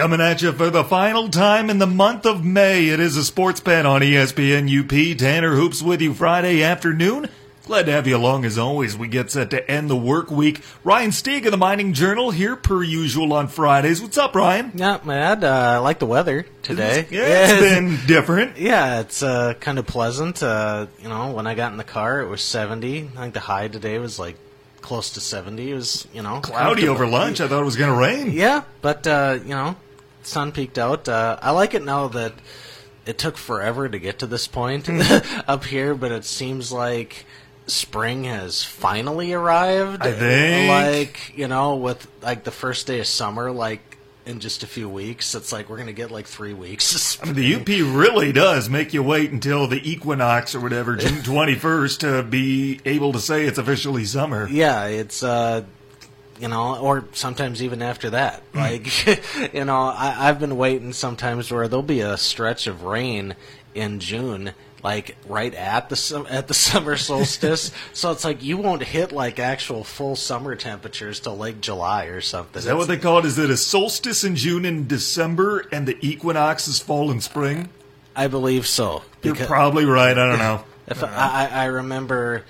Coming at you for the final time in the month of May. It is a sports pen on ESPN UP. Tanner Hoops with you Friday afternoon. Glad to have you along as always. We get set to end the work week. Ryan Stieg of the Mining Journal here per usual on Fridays. What's up, Ryan? Not mad. Uh, I like the weather today. Yeah, it's been different. Yeah, it's uh, kind of pleasant. Uh, you know, when I got in the car, it was 70. I think the high today was like close to 70. It was, you know, Cloudy over lunch. I thought it was going to rain. Yeah, but uh, you know, sun peeked out. Uh, I like it now that it took forever to get to this point Mm-hmm. up here, but it seems like spring has finally arrived. I think. like you know, with like the first day of summer, like in just a few weeks, it's like we're gonna get like three weeks. Of I mean, the. UP really does make you wait until the equinox or whatever, June 21st, to be able to say it's officially summer. Yeah, it's uh you know, or sometimes even after that. Hmm. Like you know, I, I've been waiting sometimes where there'll be a stretch of rain in June, like right at the at the summer solstice. so it's like you won't hit like actual full summer temperatures till like July or something. Is that what they call it? Is it a solstice in June and December, and the equinox is fall and spring? I believe so. You're probably right. I don't know. If I, I, I remember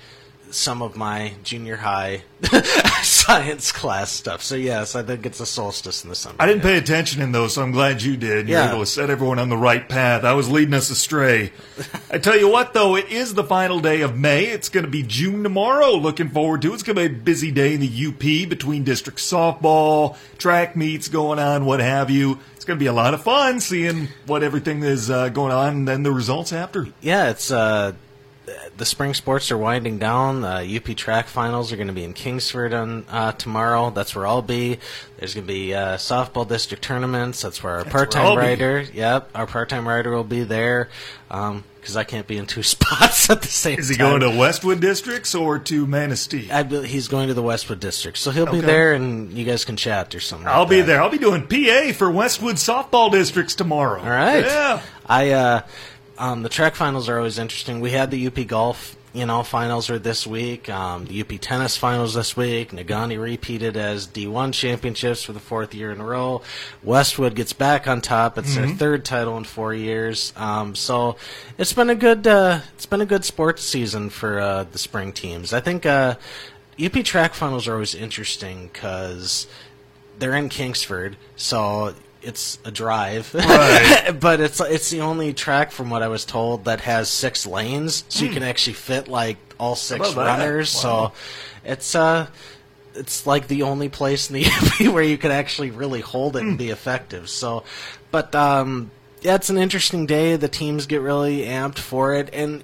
some of my junior high science class stuff. So yes, I think it's a solstice in the summer. I didn't pay attention in those, so I'm glad you did. You're Yeah. able to set everyone on the right path. I was leading us astray. I tell you what, though, it is the final day of May. It's going to be June tomorrow. Looking forward to it. It's going to be a busy day in the UP between district softball, track meets going on, what have you. It's going to be a lot of fun seeing what everything is uh, going on and then the results after. Yeah, it's uh, the spring sports are winding down. The UP track finals are going to be in Kingsford on uh, tomorrow. That's where I'll be. There's going to be uh, softball district tournaments. That's where our part-time be. Yep, our part-time rider will be there because I can't be in two spots at the same time. Is he going to Westwood districts or to Manistee? I, he's going to the Westwood district, so he'll be there, and you guys can chat or something. I'll like be that. there. I'll be doing PA for Westwood softball districts tomorrow. All right. Yeah. I uh, um, the track finals are always interesting. We had the UP golf, you know, finals are this week. Um, the UP tennis finals this week. Negaunee repeated as D1 championships for the fourth year in a row. Westwood gets back on top. It's their third title in four years. Um, so it's been a good uh, it's been a good sports season for uh, the spring teams. I think uh, UP track finals are always interesting because they're in Kingsford, so it's a drive. Right. but it's it's the only track from what I was told that has six lanes, so you can actually fit like all six Hmm. runners. Wow. So it's uh it's like the only place in the UP where you can actually really hold it and Hmm. be effective. So, but um, yeah, it's an interesting day. The teams get really amped for it, and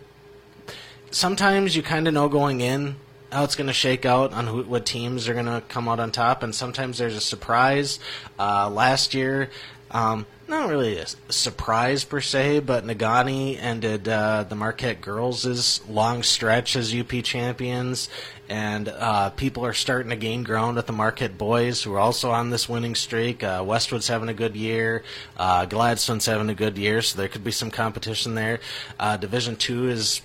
sometimes you kind of know going in how it's going to shake out on who, what teams are going to come out on top, and sometimes there's a surprise. Uh, last year, um, not really a surprise per se, but Negaunee ended uh, the Marquette girls' long stretch as UP champions, and uh, people are starting to gain ground with the Marquette boys, who are also on this winning streak. Uh, Westwood's having a good year, uh, Gladstone's having a good year, so there could be some competition there. Uh, Division two is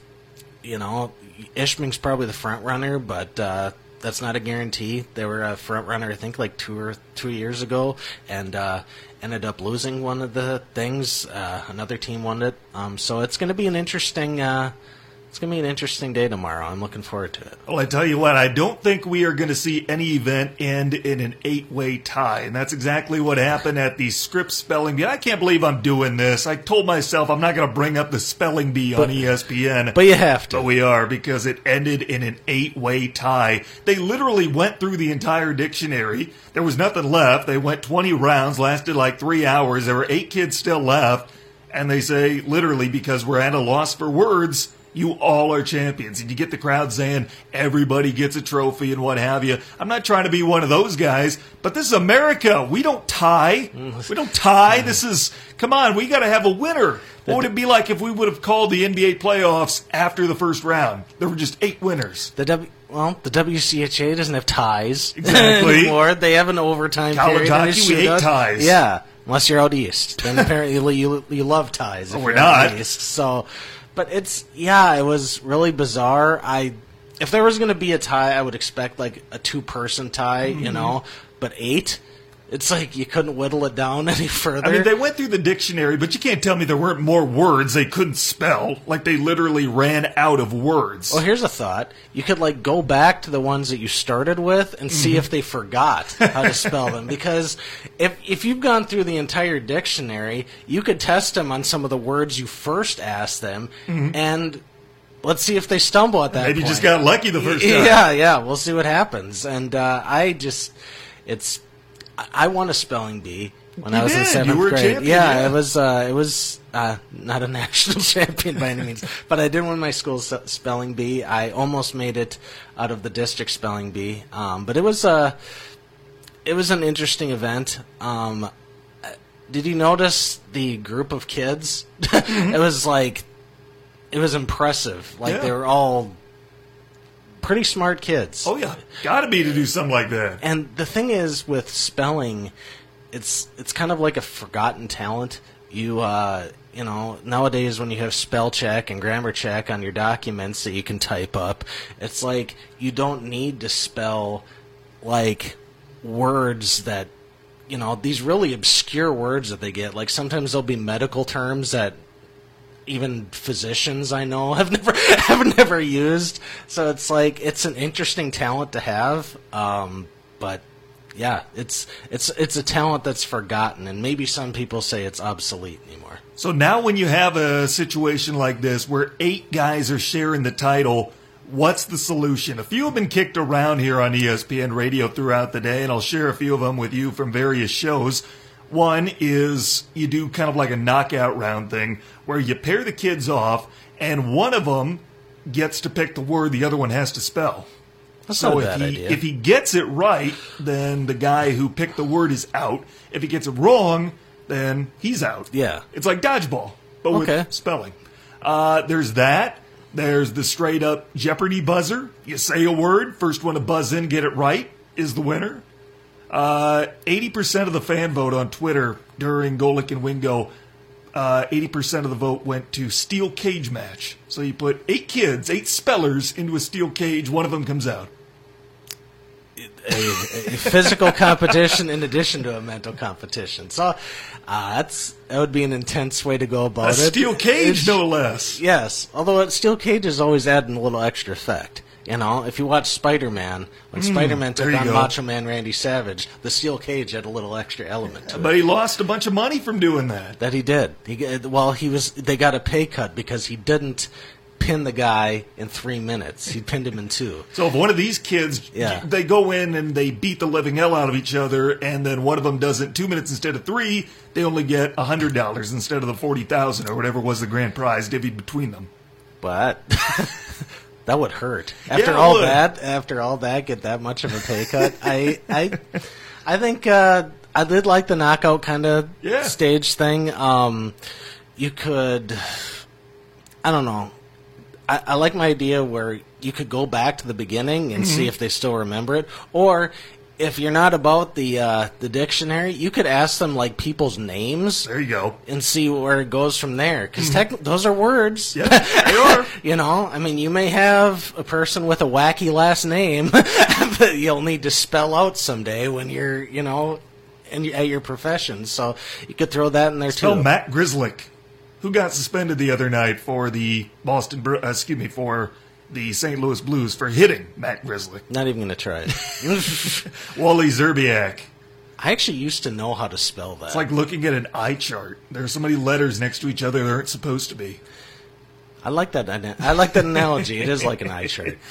you know, Ishpeming's probably the front runner, but uh, that's not a guarantee. They were a front runner, I think, like two or two years ago, and uh, ended up losing one of the things. Uh, another team won it, um, so it's going to be an interesting. Uh, it's going to be an interesting day tomorrow. I'm looking forward to it. Well, I tell you what, I don't think we are going to see any event end in an eight way tie. And that's exactly what happened at the Scripps spelling bee. I can't believe I'm doing this. I told myself I'm not going to bring up the spelling bee on E ESPN. But you have to. But we are because it ended in an eight way tie. They literally went through the entire dictionary. There was nothing left. They went 20 rounds, lasted like three hours. There were eight kids still left. And they say, literally, because we're at a loss for words, you all are champions. And you get the crowd saying everybody gets a trophy and what have you. I'm not trying to be one of those guys, but this is America. We don't tie. We don't tie. This is, come on, we got to have a winner. What would it be like if we would have called the NBA playoffs after the first round? There were just eight winners. The W. Well, the WCHA doesn't have ties Exactly. anymore. They have an overtime College period. hockey, we hate ties. Yeah, unless you're out east. Then apparently you you love ties. if we're not. East. So, but it's yeah, it was really bizarre. I if there was going to be a tie, I would expect like a two person tie, Mm-hmm. you know, but eight. It's like you couldn't whittle it down any further. I mean, they went through the dictionary, but you can't tell me there weren't more words they couldn't spell. Like they literally ran out of words. well, here's a thought: you could like go back to the ones that you started with and see if they forgot how to spell them. Because if if you've gone through the entire dictionary, you could test them on some of the words you first asked them, and let's see if they stumble at that. Maybe point. just got lucky the first time. Yeah, yeah. We'll see what happens. And uh, I just, it's, I- won a spelling bee when You I was in did. You seventh grade. champion, yeah, yeah. it was, uh, it was uh, not a national champion by any means, but I did win my school's spelling bee. I almost made it out of the district spelling bee, um, but it was uh, it was an interesting event. Um, did you notice the group of kids? it was like, it was impressive. Like Yeah. they were all pretty smart kids. Oh yeah, gotta be to do something like that. And the thing is with spelling, it's it's kind of like a forgotten talent. You uh, you know, nowadays when you have spell check and grammar check on your documents that you can type up, it's like you don't need to spell like words that you know, these really obscure words that they get. Like sometimes there'll be medical terms that even physicians I know have never have never used. So it's like it's an interesting talent to have. Um, but yeah, it's it's it's a talent that's forgotten, and maybe some people say it's obsolete anymore. So now, when you have a situation like this where eight guys are sharing the title, what's the solution? A few have been kicked around here on ESPN radio throughout the day, and I'll share a few of them with you from various shows. One is you do kind of like a knockout round thing where you pair the kids off, and one of them gets to pick the word the other one has to spell. That's So not a if he idea. if he gets it right, then the guy who picked the word is out. If he gets it wrong, then he's out. Yeah. It's like dodgeball, but Okay. with spelling. Uh, there's that. There's the straight up Jeopardy buzzer. You say a word, first one to buzz in, get it right, is the winner. Uh, 80% of the fan vote on Twitter during Golic and Wingo, uh, 80% of the vote went to steel cage match. So you put eight kids, eight spellers into a steel cage, one of them comes out. a, a physical competition in addition to a mental competition. So uh, that's that would be an intense way to go about A it. steel cage, It's- no less. Yes, although a steel cage is always adding a little extra effect. You know, if you watch Spider Man, when mm. Spider Man took on go. Macho Man Randy Savage, the steel cage had a little extra element to it. But he lost a bunch of money from doing that. That he did. He well, he was. They got a pay cut because he didn't pin the guy in three minutes. He pinned him in two. So if one of these kids, Yeah. they go in and they beat the living hell out of each other, and then one of them does it two minutes instead of three, they only get a hundred dollars instead of the forty thousand or whatever was the grand prize divvied between them. But that would hurt. After it all would. that, after all that, get that much of a pay cut. I, I, I think uh, I did like the knockout kind of Yeah. stage thing. Um, you could, I don't know. I, I like my idea where you could go back to the beginning and Mm-hmm. see if they still remember it, or if you're not about the uh, the dictionary, you could ask them like people's names There you go. and see where it goes from there. Because those are words. Yeah, they are. You know, I mean, you may have a person with a wacky last name that you'll need to spell out someday when you're, you know, in, at your profession. So you could throw that in there Tell too. Matt Grislick, who got suspended the other night for the Boston, uh, excuse me, for the St. Louis Blues for hitting Matt Grizzly. Not even going to try it. Wally Szczerbiak. I actually used to know how to spell that. It's like looking at an eye chart. There's so many letters next to each other that aren't supposed to be. I like that. I like that analogy. It is like an eye chart.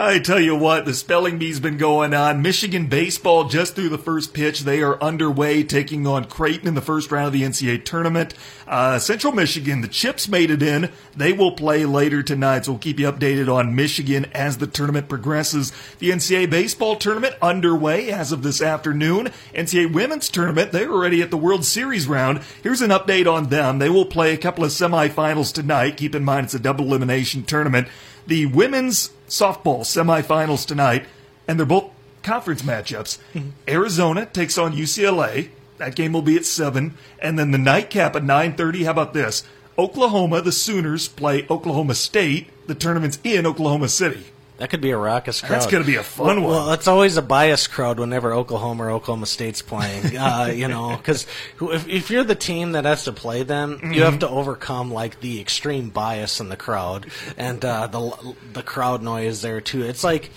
I tell you what, the spelling bee's been going on. Michigan baseball just threw the first pitch. They are underway, taking on Creighton in the first round of the NCAA tournament. Uh, Central Michigan, the Chips made it in. They will play later tonight, so we'll keep you updated on Michigan as the tournament progresses. The NCAA baseball tournament underway as of this afternoon. NCAA women's tournament, they're already at the World Series round. Here's an update on them. They will play a couple of semifinals tonight. Keep in mind it's a double elimination tournament. The women's softball semifinals tonight, and they're both conference matchups. Mm-hmm. Arizona takes on UCLA. That game will be at seven, and then the nightcap at nine thirty. How about this? Oklahoma, the Sooners play Oklahoma State. The tournament's in Oklahoma City. That could be a raucous crowd. That's going to be a fun well, one. Well, it's always a biased crowd whenever Oklahoma or Oklahoma State's playing. uh, you know, because if, if you're the team that has to play them, Mm-hmm. you have to overcome like the extreme bias in the crowd and uh, the the crowd noise there too. It's like.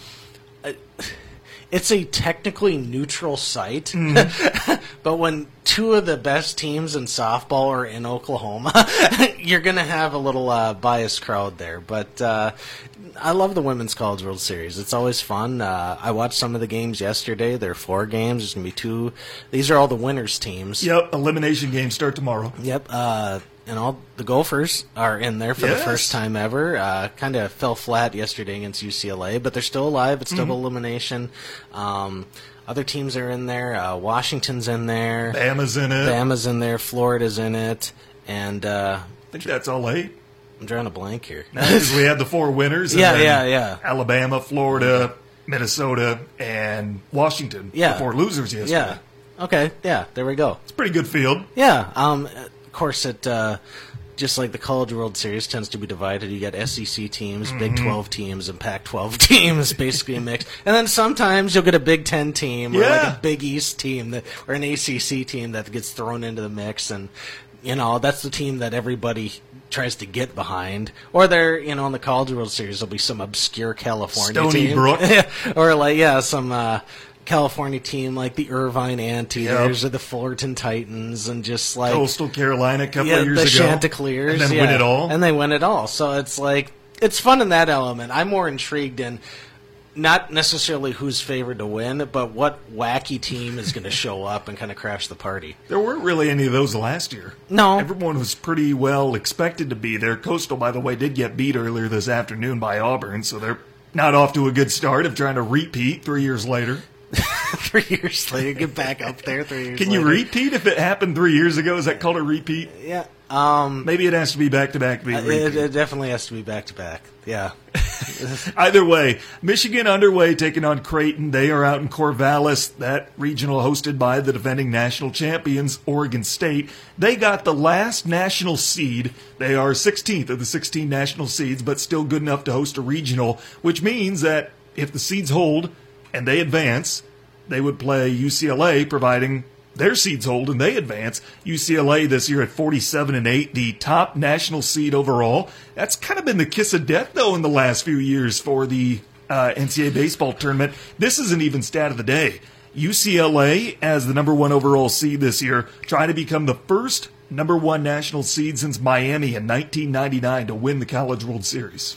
uh, It's a technically neutral site, Mm-hmm. but when two of the best teams in softball are in Oklahoma, you're going to have a little uh, biased crowd there. But uh, I love the Women's College World Series. It's always fun. Uh, I watched some of the games yesterday. There are four games. There's going to be two. These are all the winners' teams. Yep, elimination games start tomorrow. Yep. And all the Gophers are in there for Yes. the first time ever. Uh, kind of fell flat yesterday against UCLA, but they're still alive. It's Mm-hmm. double elimination. Um, other teams are in there. Uh, Washington's in there. Bama's in it. Bama's in there. Florida's in it. And uh, I think that's all eight. I'm drawing a blank here. Because we had the four winners. and Yeah, yeah, yeah. Alabama, Florida, Minnesota, and Washington. Yeah. The four losers yesterday. yeah. Okay. Yeah. There we go. It's a pretty good field. Yeah. Um, of course, it uh, just like the College World Series tends to be divided. You got SEC teams, Big Mm-hmm. Twelve teams, and Pac twelve teams, basically a mix. And then sometimes you'll get a Big Ten team or like a Big East team that, or an ACC team that gets thrown into the mix, and you know that's the team that everybody tries to get behind. Or they're you know in the College World Series there'll be some obscure California Stony team, Brook. or like yeah some. Uh, California team like the Irvine Anteaters Yep. or the Fullerton Titans, and just like Coastal Carolina a couple yeah, of years the ago. Chanticleers, And then yeah. win it all. and they win it all. So it's like it's fun in that element. I'm more intrigued in not necessarily who's favored to win, but what wacky team is going to show up and kind of crash the party. there weren't really any of those last year. No. Everyone was pretty well expected to be there. Coastal, by the way, did get beat earlier this afternoon by Auburn, so they're not off to a good start of trying to repeat three years later. three years later, get back up there. Three years. Can you later. repeat if it happened three years ago? Is that called a repeat? Yeah. Um. Maybe it has to be back to back It, it definitely has to be back to back. Yeah. Either way, Michigan underway taking on Creighton. They are out in Corvallis, that regional hosted by the defending national champions, Oregon State. They got the last national seed. They are 16th of the 16 national seeds, but still good enough to host a regional, which means that if the seeds hold and they advance, they would play UCLA, providing their seeds hold and they advance. UCLA this year at 47 and 8, the top national seed overall. That's kind of been the kiss of death though in the last few years for the uh, NCAA baseball tournament. This is an even stat of the day. UCLA as the number one overall seed this year, trying to become the first number one national seed since Miami in 1999 to win the College World Series.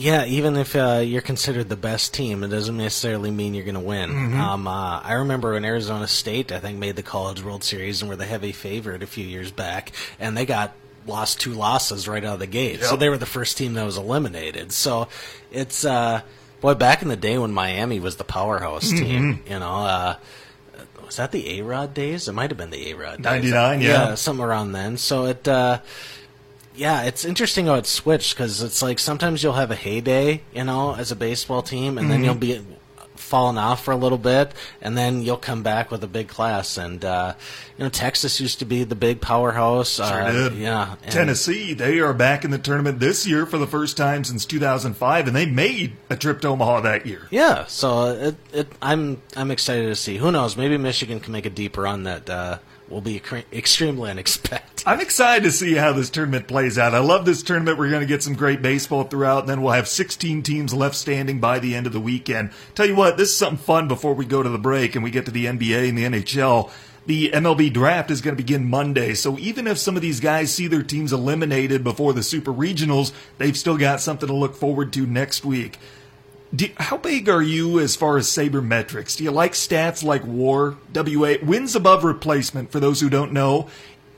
Yeah, even if uh, you're considered the best team, it doesn't necessarily mean you're going to win. Mm-hmm. Um, uh, I remember when Arizona State, I think, made the College World Series and were the heavy favorite a few years back, and they got lost two losses right out of the gate. So they were the first team that was eliminated. So it's uh, boy, back in the day when Miami was the powerhouse Mm-hmm. team, you know. Uh, was that the A Rod days? It might have been the A Rod. 99, yeah. something around then. So it, uh, yeah, it's interesting how it switched because it's like sometimes you'll have a heyday, you know, as a baseball team, and then you'll be falling off for a little bit, and then you'll come back with a big class. And uh, you know, Texas used to be the big powerhouse. Sure uh, did. Yeah, and- Tennessee, they are back in the tournament this year for the first time since 2005, and they made a trip to Omaha that year. Yeah, so it, it, I'm I'm excited to see. Who knows? Maybe Michigan can make a deep run that uh, will be extremely unexpected. I'm excited to see how this tournament plays out. I love this tournament. We're going to get some great baseball throughout, and then we'll have 16 teams left standing by the end of the weekend. Tell you what, this is something fun before we go to the break and we get to the NBA and the NHL. The MLB draft is going to begin Monday, so even if some of these guys see their teams eliminated before the Super Regionals, they've still got something to look forward to next week. Do, how big are you as far as sabermetrics? Do you like stats like WAR, WA, wins above replacement? For those who don't know,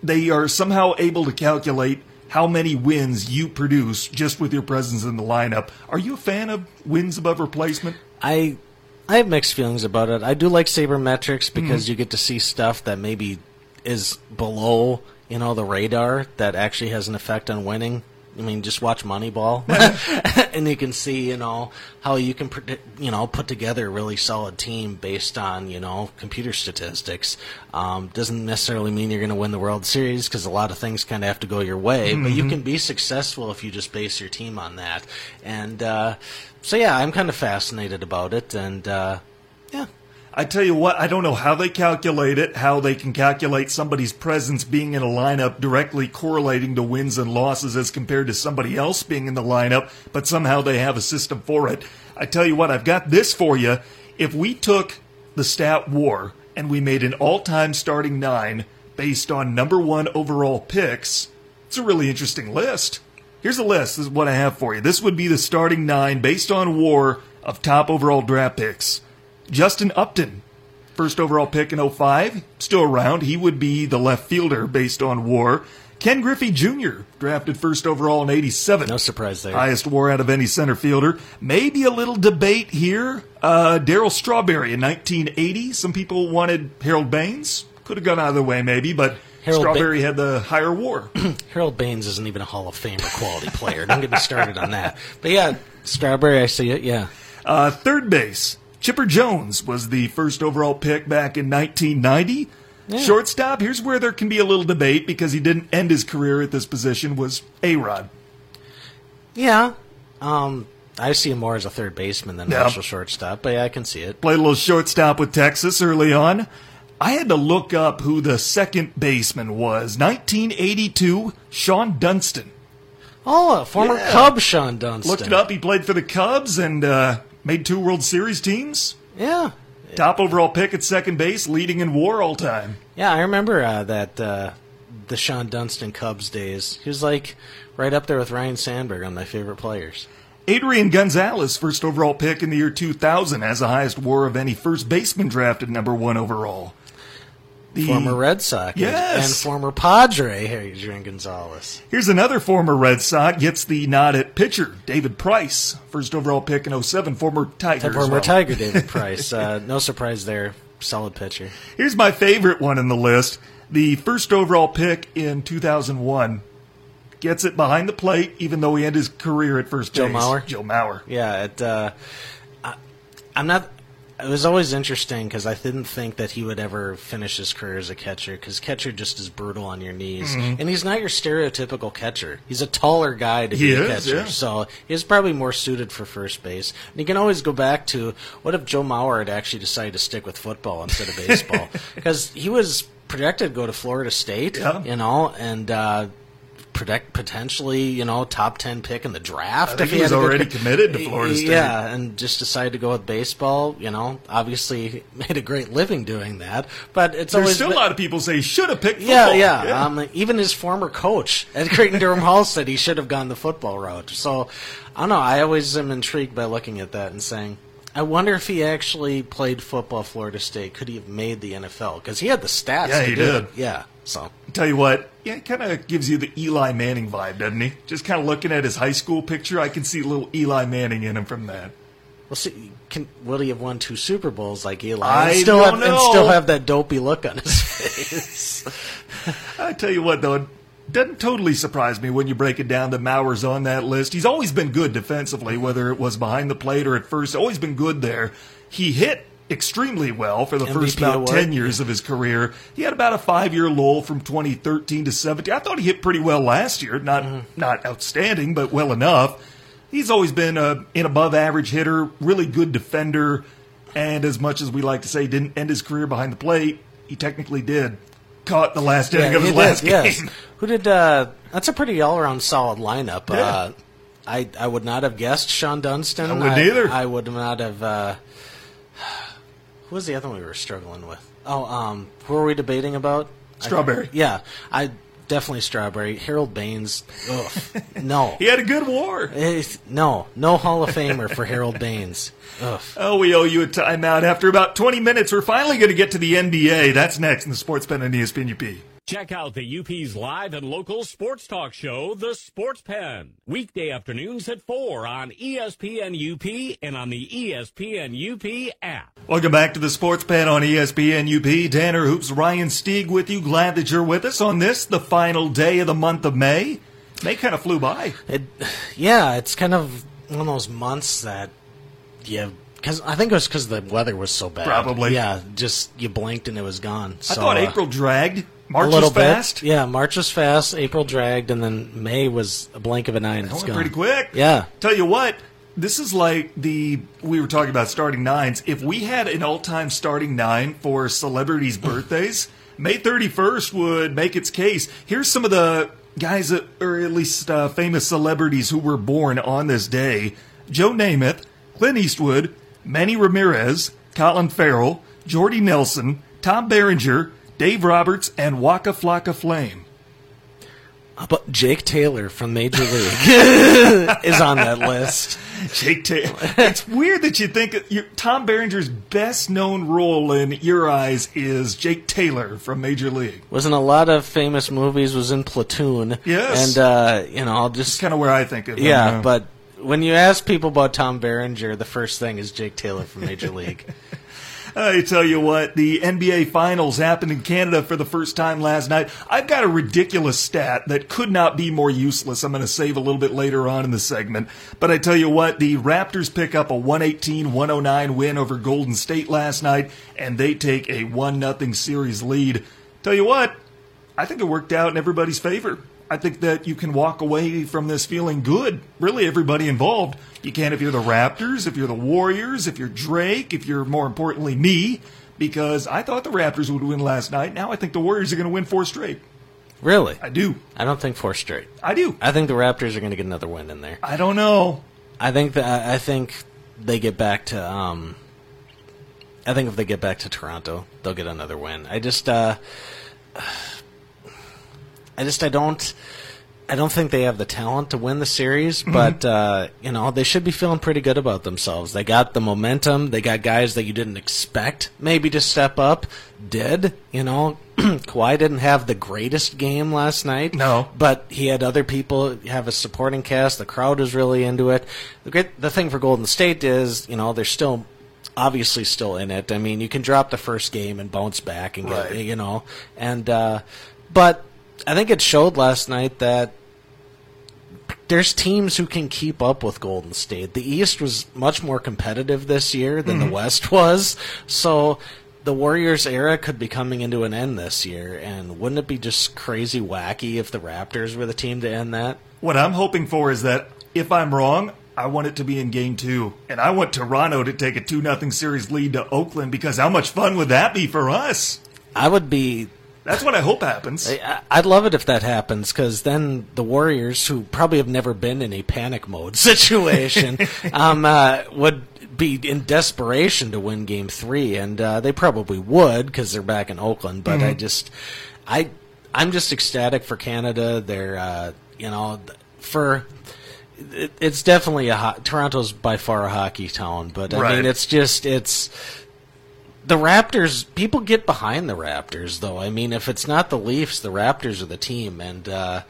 they are somehow able to calculate how many wins you produce just with your presence in the lineup. Are you a fan of wins above replacement? I I have mixed feelings about it. I do like sabermetrics Mm-hmm. because you get to see stuff that maybe is below, you know, the radar that actually has an effect on winning. I mean, just watch Moneyball, and you can see, you know, how you can, you know, put together a really solid team based on, you know, computer statistics. Um, doesn't necessarily mean you're going to win the World Series because a lot of things kind of have to go your way, mm-hmm. but you can be successful if you just base your team on that. And uh, so, yeah, I'm kind of fascinated about it, and uh, yeah, I tell you what, I don't know how they calculate it, how they can calculate somebody's presence being in a lineup directly correlating to wins and losses as compared to somebody else being in the lineup, but somehow they have a system for it. I tell you what, I've got this for you. If we took the stat war and we made an all time starting nine based on number one overall picks, it's a really interesting list. Here's a list. This is what I have for you. This would be the starting nine based on war of top overall draft picks. Justin Upton, first overall pick in 05, still around. He would be the left fielder based on war. Ken Griffey Jr., drafted first overall in 87. No surprise there. Highest war out of any center fielder. Maybe a little debate here. Uh, Darryl Strawberry in 1980. Some people wanted Harold Baines. Could have gone either way, maybe, but Harold Strawberry ba- had the higher war. Harold Baines isn't even a Hall of Famer quality player. Don't get me started on that. But yeah, Strawberry, I see it, yeah. Uh, third base, Chipper Jones was the first overall pick back in 1990. Yeah. Shortstop, here's where there can be a little debate because he didn't end his career at this position, was A Rod. Yeah. Um, I see him more as a third baseman than yep. actual shortstop, but yeah, I can see it. Played a little shortstop with Texas early on. I had to look up who the second baseman was. 1982, Shawon Dunston. Oh, former yeah. Cub Shawon Dunston. Looked it up. He played for the Cubs and uh, Made two World Series teams. Yeah. Top overall pick at second base, leading in WAR all time. Yeah, I remember uh, that uh, the Shawon Dunston Cubs days. He was like right up there with Ryne Sandberg on my favorite players. Adrian Gonzalez, first overall pick in the year 2000, has the highest WAR of any first baseman drafted number one overall the former Red Sox yes. and former Padre Adrian Gonzalez. Here's another former Red Sox gets the nod at pitcher David Price, first overall pick in 07, former Tiger. Former well. Tiger David Price. Uh, no surprise there. Solid pitcher. Here's my favorite one in the list. The first overall pick in 2001 gets it behind the plate, even though he ended his career at first Joe Mauer. Joe Mauer. Yeah, it, uh, I, I'm not it was always interesting because I didn't think that he would ever finish his career as a catcher because catcher just is brutal on your knees, mm-hmm. and he's not your stereotypical catcher. He's a taller guy to he be a catcher, yeah. so he's probably more suited for first base. And you can always go back to what if Joe Mauer had actually decided to stick with football instead of baseball because he was projected to go to Florida State, yeah. you know, and uh, predict potentially, you know, top ten pick in the draft. I if he, he was already good, committed to Florida State. Yeah, and just decided to go with baseball. You know, obviously made a great living doing that. But it's There's always still been, a lot of people say he should have picked. Football. Yeah, yeah. yeah. Um, even his former coach at Cretin-Derham Hall said he should have gone the football route. So I don't know. I always am intrigued by looking at that and saying. I wonder if he actually played football Florida State. Could he have made the NFL? Because he had the stats. Yeah, he did. Yeah. So tell you what, yeah, it kind of gives you the Eli Manning vibe, doesn't he? Just kind of looking at his high school picture, I can see a little Eli Manning in him from that. Well, see, can, will he have won two Super Bowls like Eli? I and still don't have, know. And still have that dopey look on his face. I tell you what, though, it doesn't totally surprise me when you break it down that Mauer's on that list. He's always been good defensively, whether it was behind the plate or at first. Always been good there. He hit extremely well for the MVP first about award. 10 years of his career. He had about a five year lull from 2013 to 17. I thought he hit pretty well last year. Not, mm-hmm. not outstanding, but well enough. He's always been a, an above average hitter, really good defender, and as much as we like to say, didn't end his career behind the plate, he technically did. Caught the last inning yeah, of his last did, game. Who did? Uh, that's a pretty all around solid lineup. Yeah. Uh, I I would not have guessed Shawon Dunston. I would either. I would not have. Uh, who was the other one we were struggling with? Oh, um, who were we debating about? Strawberry. I, yeah, I definitely strawberry. Harold Baines. Ugh, no. he had a good war. It's, no, no Hall of Famer for Harold Baines. Ugh. Oh, we owe you a timeout. After about 20 minutes, we're finally going to get to the NBA. That's next in the Sports Pen and ESPN UP. Check out the UP's live and local sports talk show, The Sports Pen. Weekday afternoons at 4 on ESPN UP and on the ESPN UP app. Welcome back to the Sports Pen on ESPN UP. Tanner Hoops, Ryan Stieg with you. Glad that you're with us on this, the final day of the month of May. May kind of flew by. It, yeah, it's kind of one of those months that you because I think it was because the weather was so bad. Probably. yeah. Just you blinked and it was gone. I So, thought uh, April dragged. March a little was fast. bit. Yeah, March was fast. April dragged, and then May was a blink of an eye and That it's gone. pretty quick. Yeah. Tell you what, this is like the we were talking about starting nines. If we had an all-time starting nine for celebrities' birthdays, May 31st would make its case. Here's some of the guys that, or at least uh, famous celebrities who were born on this day: Joe Namath, Clint Eastwood, Manny Ramirez, Colin Farrell, Jordy Nelson, Tom Berenger, Dave Roberts, and Waka Flocka Flame. How about Jake Taylor from Major League is on that list. Jake Taylor. it's weird that you think your, Tom Berenger's best known role in your eyes is Jake Taylor from Major League. Was in a lot of famous movies. Was in Platoon. Yes. And uh, you know, I'll just kind of where I think of him. yeah. But when you ask people about Tom Berenger, the first thing is Jake Taylor from Major League. I tell you what, the NBA Finals happened in Canada for the first time last night. I've got a ridiculous stat that could not be more useless. I'm going to save a little bit later on in the segment. But I tell you what, the Raptors pick up a 118 109 win over Golden State last night, and they take a 1 0 series lead. Tell you what, I think it worked out in everybody's favor. I think that you can walk away from this feeling good. Really, everybody involved. You can if you're the Raptors, if you're the Warriors, if you're Drake, if you're more importantly me, because I thought the Raptors would win last night. Now I think the Warriors are going to win four straight. Really? I do. I don't think four straight. I do. I think the Raptors are going to get another win in there. I don't know. I think that I think they get back to. Um, I think if they get back to Toronto, they'll get another win. I just, uh, I just, I don't, I don't think they have the talent to win the series. But uh, you know, they should be feeling pretty good about themselves. They got the momentum. They got guys that you didn't expect maybe to step up. Did you know? Kawhi didn't have the greatest game last night. No. But he had other people have a supporting cast. The crowd was really into it. The great, the thing for Golden State is, you know, they're still obviously still in it. I mean, you can drop the first game and bounce back and get, Right. you know, and uh, but I think it showed last night that there's teams who can keep up with Golden State. The East was much more competitive this year than the mm-hmm. West was, so the Warriors era could be coming into an end this year. And wouldn't it be just crazy wacky if the Raptors were the team to end that? What I'm hoping for is that if I'm wrong, I want it to be in game two. And I want Toronto to take a 2 0 series lead to Oakland because how much fun would that be for us? I would be That's what I hope happens. I- I'd love it if that happens because then the Warriors, who probably have never been in a panic mode situation, um, uh, would be in desperation to win Game Three, and uh, they probably would because they're back in Oakland. But I just, I, I'm just ecstatic for Canada. They're, uh, you know, for. It, it's definitely a ho- Toronto's by far a hockey town, but I Right. mean it's just it's the Raptors, people get behind the Raptors, though. I mean, if it's not the Leafs, the Raptors are the team, and uh,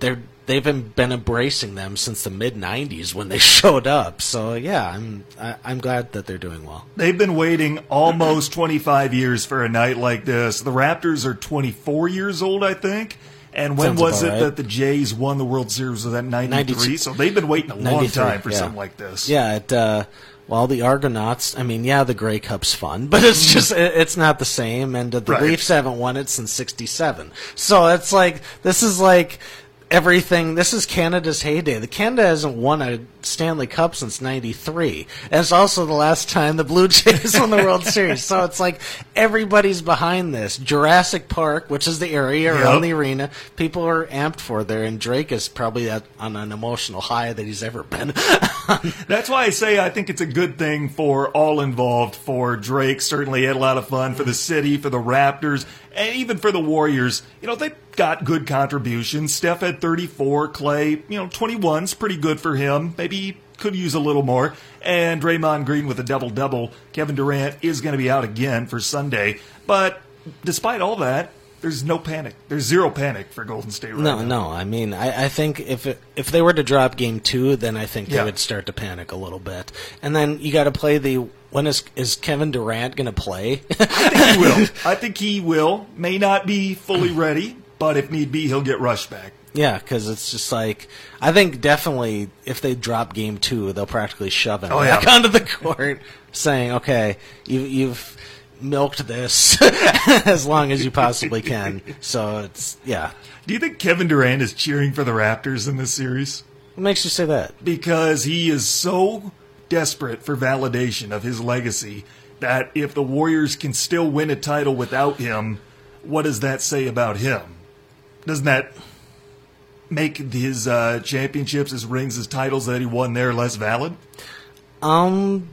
they're they've been, been embracing them since the mid '90s when they showed up. So yeah, I'm I, I'm glad that they're doing well. They've been waiting almost 25 years for a night like this. The Raptors are 24 years old, I think. And when Sounds was it right. that the Jays won the World Series? Was that 93? So they've been waiting a long time for yeah. something like this. Yeah, it. Uh, well, the Argonauts. I mean, yeah, the Grey Cup's fun, but it's just it's not the same. And uh, the Right. Leafs haven't won it since '67. So it's like this is like everything. This is Canada's heyday. The Canada hasn't won a Stanley Cup since '93. And it's also the last time the Blue Jays won the World Series. So it's like everybody's behind this. Jurassic Park, which is the area around the arena, people are amped for there, and Drake is probably at, on an emotional high that he's ever been. That's why I say I think it's a good thing for all involved. For Drake, certainly had a lot of fun. For the city, for the Raptors, and even for the Warriors. You know, they got good contributions. Steph had 34, Clay, you know, 21's pretty good for him. Maybe he could use a little more. And Draymond Green with a double double. Kevin Durant is going to be out again for Sunday. But despite all that, there's no panic. There's zero panic for Golden State right No, now. no. I mean, I, I think if it, if they were to drop game two, then I think they Yeah. would start to panic a little bit. And then you got to play the when is is Kevin Durant going to play? I think he will. I think he will. May not be fully ready, but if need be, he'll get rushed back. Yeah, because it's just like I think definitely if they drop game two, they'll practically shove him Oh, back yeah. onto the court, saying, "Okay, you, you've milked this as long as you possibly can." So it's yeah. Do you think Kevin Durant is cheering for the Raptors in this series? What makes you say that? Because he is so desperate for validation of his legacy that if the Warriors can still win a title without him, what does that say about him? Doesn't that make his uh, championships, his rings, his titles that he won there less valid? Um,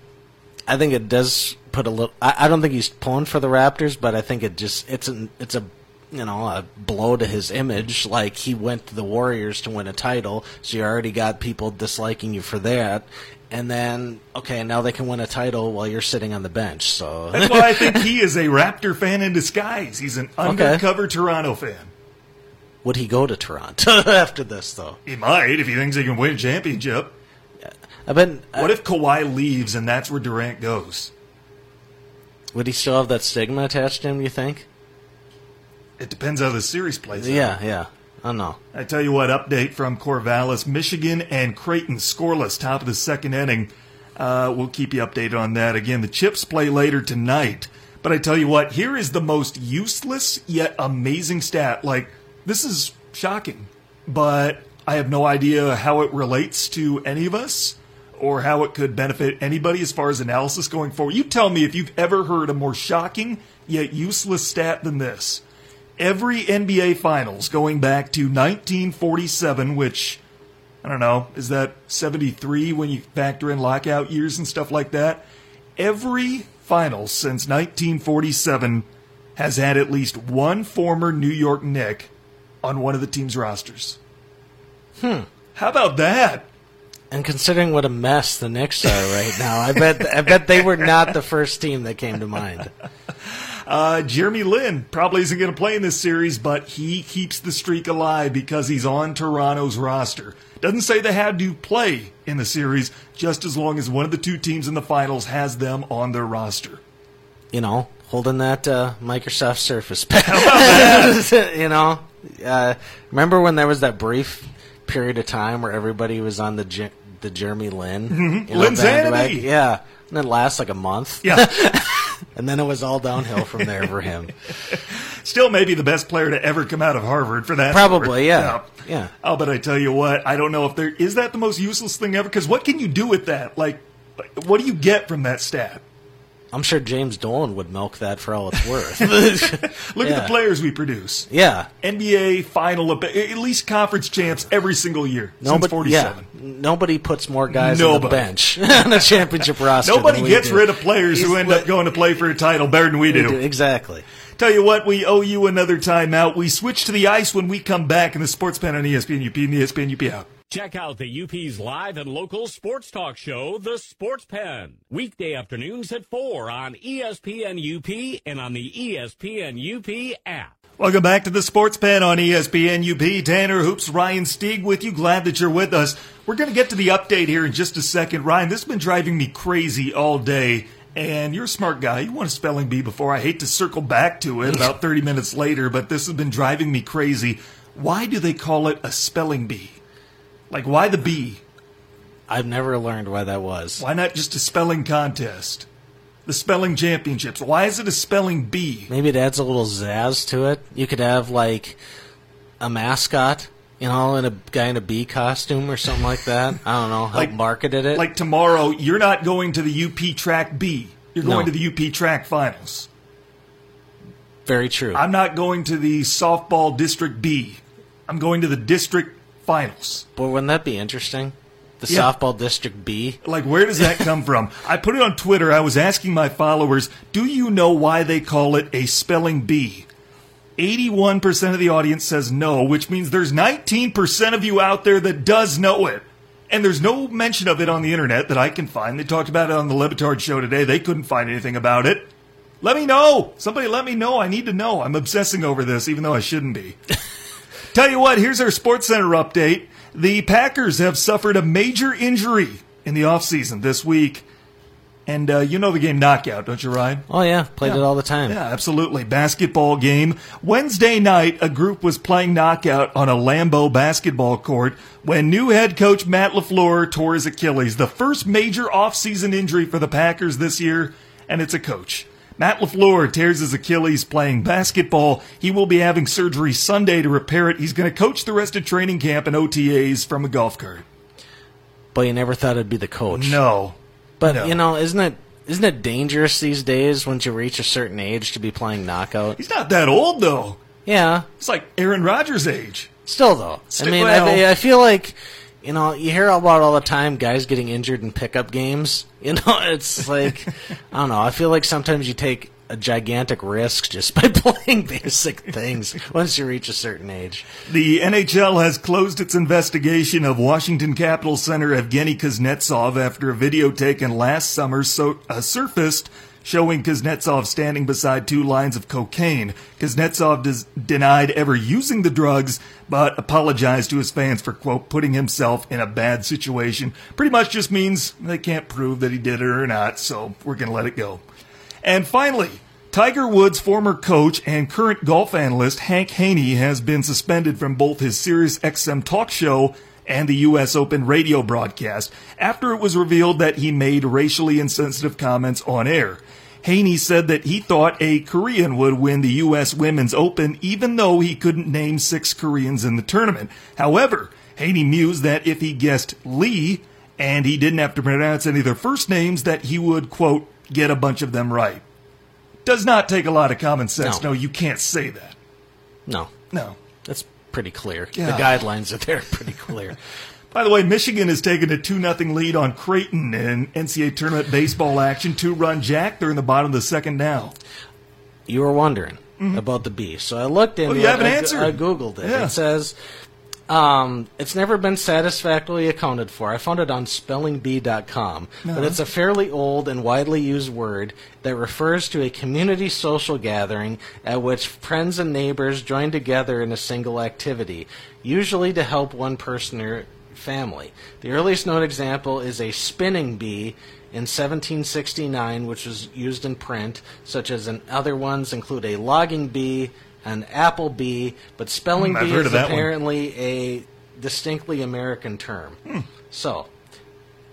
I think it does put a little. I, I don't think he's pulling for the Raptors, but I think it just it's an it's a you know a blow to his image. Like he went to the Warriors to win a title, so you already got people disliking you for that. And then okay, now they can win a title while you're sitting on the bench. So That's why I think he is a Raptor fan in disguise. He's an undercover Toronto fan. Would he go to Toronto after this though? He might if he thinks he can win a championship. I bet. What if Kawhi leaves and that's where Durant goes? would he still have that stigma attached to him? You think? It depends how the series plays out. Yeah, yeah. I don't know. I tell you what, update from Corvallis, Michigan and Creighton scoreless, top of the second inning. Uh, we'll keep you updated on that. Again, the Chips play later tonight. But I tell you what, here is the most useless yet amazing stat. Like, this is shocking, but I have no idea how it relates to any of us or how it could benefit anybody as far as analysis going forward. You tell me if you've ever heard a more shocking yet useless stat than this every NBA Finals going back to 1947, which I don't know, is that 73 when you factor in lockout years and stuff like that? Every Finals since 1947 has had at least one former New York Knick on one of the team's rosters. Hmm. How about that? And considering what a mess the Knicks are right now, I bet I bet they were not the first team that came to mind. Uh, Jeremy Lin probably isn't going to play in this series, but he keeps the streak alive because he's on Toronto's roster. Doesn't say they had to play in the series, just as long as one of the two teams in the finals has them on their roster. You know, holding that uh, Microsoft Surface Pack. you know, uh, remember when there was that brief period of time where everybody was on the the Jeremy Lin, you know, Linsanity. bandwagon? Yeah, and it lasts like a month. Yeah, and then it was all downhill from there for him. still maybe the best player to ever come out of Harvard for that. Probably, sport. yeah, yeah. Oh, but I tell you what, I don't know if there is that the most useless thing ever. Because what can you do with that? Like, what do you get from that stat? I'm sure James Dolan would milk that for all it's worth. Look at the players we produce. yeah, NBA final, at least conference champs every single year since Nobody, 47. yeah, nobody puts more guys on the bench on a championship roster. Nobody gets do. rid of players who end li- up going to play for a title better than we we do. do, Exactly. Tell you what, we owe you another timeout. We switch to the ice when we come back in the Sports Pen on ESPN UP and ESPN UP out. Check out the UP's live and local sports talk show, The Sports Pen. Weekday afternoons at 4 on ESPN UP and on the ESPN UP app. Welcome back to the Sports Pen on ESPN UP. Tanner Hoops, Ryan Stieg with you. Glad that you're with us. We're going to get to the update here in just a second. Ryan, this has been driving me crazy all day. And you're a smart guy. You want a spelling bee before. I hate to circle back to it about 30 minutes later, but this has been driving me crazy. Why do they call it a spelling bee? Like, why the bee? I've never learned why that was. Why not just a spelling contest? The spelling championships. Why is it a spelling bee? Maybe it adds a little zazz to it. You could have like a mascot, you know, and a guy in a bee costume or something like that. I don't know. Help Like- marketed it. Like tomorrow, you're not going to the UP track B. You're going No. to the UP track finals. Very true. I'm not going to the softball district B. I'm going to the district finals. Boy, wouldn't that be interesting? The Yeah. softball district B. Like, where does that come from? I put it on Twitter. I was asking my followers, do you know why they call it a spelling bee? 81% of the audience says no, which means there's 19% of you out there that does know it. And there's no mention of it on the internet that I can find. They talked about it on the Le Batard show today. They couldn't find anything about it. Let me know. Somebody let me know. I need to know. I'm obsessing over this, even though I shouldn't be. Tell you what, here's our Sports Center update. The Packers have suffered a major injury in the offseason this week. And uh, you know the game Knockout, don't you, Ryan? Oh yeah, played it all the time. Yeah, absolutely. Basketball game. Wednesday night, a group was playing knockout on a Lambeau basketball court when new head coach Matt LaFleur tore his Achilles. The first major offseason injury for the Packers this year, and it's a coach. Matt LaFleur tears his Achilles playing basketball. He will be having surgery Sunday to repair it. He's going to coach the rest of training camp and OTAs from a golf cart. But you never thought it'd be the coach. No. But no. you know, isn't it isn't it dangerous these days once you reach a certain age to be playing knockout? He's not that old, though. Yeah, It's like Aaron Rodgers' age. still though. Still- I mean, I, I feel like you know you hear about all the time guys getting injured in pickup games. You know, it's like I don't know. I feel like sometimes you take a gigantic risk just by playing basic things once you reach a certain age. The NHL has closed its investigation of Washington Capitals center Evgeny Kuznetsov after a video taken last summer so, uh, surfaced showing Kuznetsov standing beside two lines of cocaine. Kuznetsov des- denied ever using the drugs, but apologized to his fans for, quote, putting himself in a bad situation. Pretty much just means they can't prove that he did it or not, so we're going to let it go. And finally, Tiger Woods' former coach and current golf analyst Hank Haney has been suspended from both his Sirius XM talk show and the U.S. Open radio broadcast after it was revealed that he made racially insensitive comments on air. Haney said that he thought a Korean would win the U.S. Women's Open even though he couldn't name six Koreans in the tournament. However, Haney mused that if he guessed Lee and he didn't have to pronounce any of their first names, that he would, quote, get a bunch of them right. Does not take a lot of common sense. No. No, you can't say that. No, No. that's pretty clear. Yeah. The guidelines are there, pretty clear. By the way, Michigan has taken a 2 0 lead on Creighton in NCAA tournament baseball action. Two run jack. They're in the bottom of the second now. you were wondering about the bee. So I looked in. Mm-hmm. you have an I, answer. I googled it. Yeah. It says um, it's never been satisfactorily accounted for. I found it on spellingbee.com, Uh-huh. but it's a fairly old and widely used word that refers to a community social gathering at which friends and neighbors join together in a single activity, usually to help one person or family. The earliest known example is a spinning bee in 1769, which was used in print, such as in other ones include a logging bee, an apple bee, but spelling Hmm, I've bee is that one. apparently a distinctly American term. Hmm. So,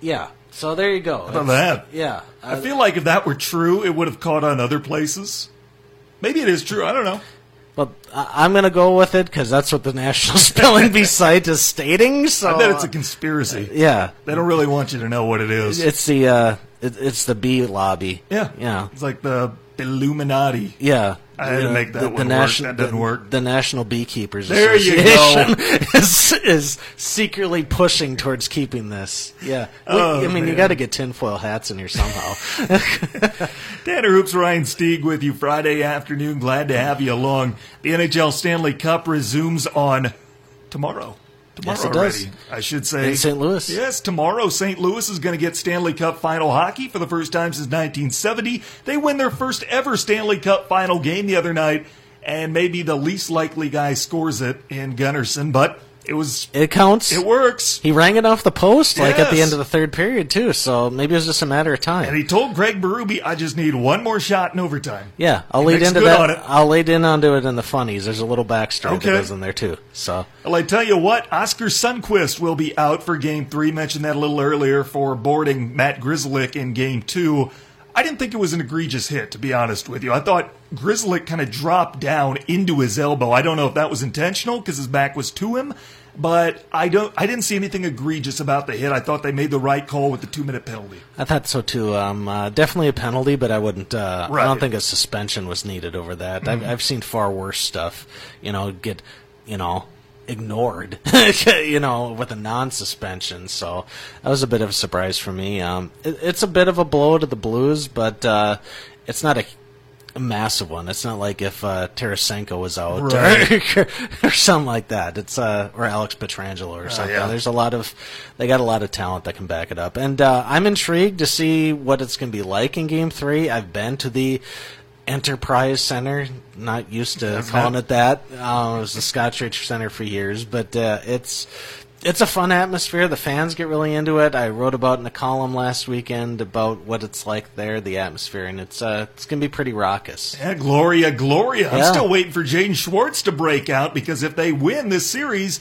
yeah. So there you go. about that? Yeah. I Uh, feel like if that were true, it would have caught on other places. Maybe it is true. I don't know. But I- I'm going to go with it because that's what the National Spelling Bee site is stating. So I bet it's a conspiracy. yeah. They don't really want you to know what it is. It's the uh, it, it's the bee lobby. yeah. Yeah. It's like the Illuminati. Yeah. I had to make that the, one the work. national, That doesn't the, work. The National Beekeepers There Association is, is secretly pushing towards keeping this. Yeah. We- Oh, I mean, you got to get tinfoil hats in here somehow. Tanner Hoops, Ryan Stieg with you Friday afternoon. Glad to have you along. The NHL Stanley Cup resumes on tomorrow. Tomorrow Yes, it already, does. I should say. In St. Louis. Yes, tomorrow St. Louis is going to get Stanley Cup final hockey for the first time since 1970. They win their first ever Stanley Cup final game the other night, and maybe the least likely guy scores it in Gunnarsson, but it was it counts. it works. He rang it off the post like at the end of the third period too. So maybe it was just a matter of time. And he told Craig Berube, "I just need one more shot in overtime." yeah, I'll He lead into that. I'll lead in onto it in the funnies. There's a little backstory Okay. that goes in there too. So Well, I tell you what, Oscar Sundqvist will be out for Game Three. Mentioned that a little earlier for boarding Matt Grzelcyk in Game Two. I didn't think it was an egregious hit, to be honest with you. I thought Grzelcyk kind of dropped down into his elbow. I don't know if that was intentional because his back was to him, but I don't. I didn't see anything egregious about the hit. I thought they made the right call with the two-minute penalty. I thought so too. Um, uh, definitely a penalty, but I wouldn't. Uh, I don't think a suspension was needed over that. I've, I've seen far worse stuff. You know, get you know ignored. you know, with a non-suspension. So that was a bit of a surprise for me. Um, it, it's a bit of a blow to the Blues, but uh, it's not a. a massive one. It's not like if uh, Tarasenko was out Right. or, or something like that. It's uh, or Alex Pietrangelo or something. yeah. There's a lot of they got a lot of talent that can back it up, and uh, I'm intrigued to see what it's going to be like in Game Three. I've been to the Enterprise Center, not used to That's calling not- it that. Uh, it was the Scottrade Center for years, but uh, it's it's a fun atmosphere. The fans get really into it. I wrote about in a column last weekend about what it's like there, the atmosphere, and it's uh, it's gonna be pretty raucous. Yeah, Gloria, Gloria. I'm still waiting for Jaden Schwartz to break out because if they win this series,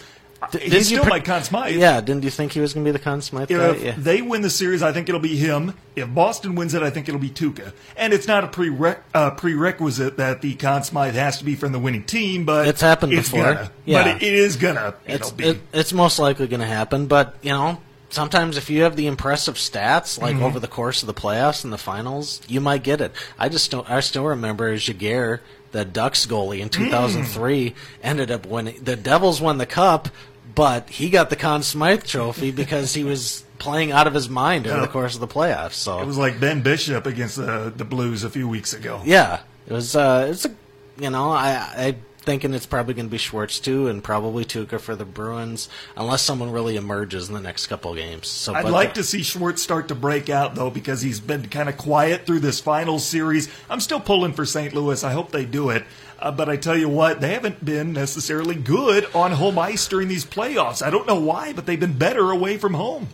he's still pre- my Conn Smythe. Yeah, didn't you think he was gonna be the Conn Smythe guy? If Yeah. they win the series, I think it'll be him. If Boston wins it, I think it'll be Tuukka. And it's not a prere- uh, prerequisite that the Conn Smythe has to be from the winning team, but It's happened it's before. Gonna. Yeah. But it, it is gonna. It's It'll be. it, it's most likely going to happen, but you know, sometimes if you have the impressive stats like Mm-hmm. over the course of the playoffs and the finals, you might get it. I just don't. I still remember Giguere, the Ducks goalie in 2003, ended up winning. The Devils won the cup, but he got the Conn Smythe Trophy because he was playing out of his mind over Yeah. the course of the playoffs. So it was like Ben Bishop against the the Blues a few weeks ago. yeah, it was. Uh, it's a, you know, I I thinking it's probably going to be Schwartz too, and probably Tuukka for the Bruins, unless someone really emerges in the next couple of games. So I'd like to see Schwartz start to break out though, because he's been kind of quiet through this final series. I'm still pulling for St. Louis. I hope they do it. Uh, but I tell you what, they haven't been necessarily good on home ice during these playoffs. I don't know why, but they've been better away from home.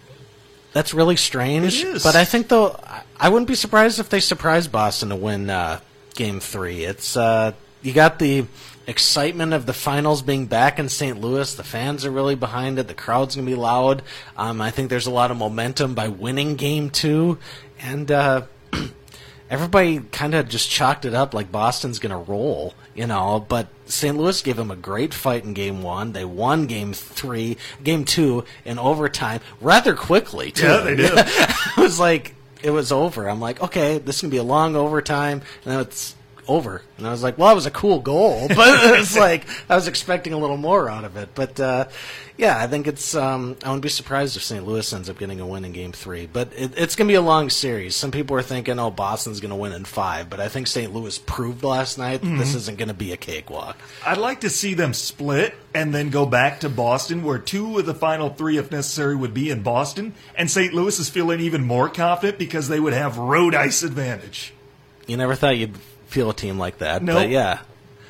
That's really strange. It is. But I think though, I- I wouldn't be surprised if they surprise Boston to win uh, Game Three. It's uh, you got the excitement of the finals being back in St. Louis. The fans are really behind it. The crowd's gonna be loud. Um, I think there's a lot of momentum by winning Game Two, and uh, everybody kind of just chalked it up like Boston's going to roll, you know. But St. Louis gave them a great fight in game one. They won game three, game two in overtime rather quickly, too. Yeah, they did. it was like, it was over. I'm like, okay, this is going to be a long overtime. And then it's over. And I was like, well, that was a cool goal. But it's like, I was expecting a little more out of it. But, uh, yeah, I think it's. Um, I wouldn't be surprised if St. Louis ends up getting a win in Game Three, but it, it's going to be a long series. Some people are thinking, "Oh, Boston's going to win in five, but I think St. Louis proved last night that this isn't going to be a cakewalk. I'd like to see them split and then go back to Boston, where two of the final three, if necessary, would be in Boston. And St. Louis is feeling even more confident because they would have road ice advantage. You never thought you'd feel a team like that, No. but yeah,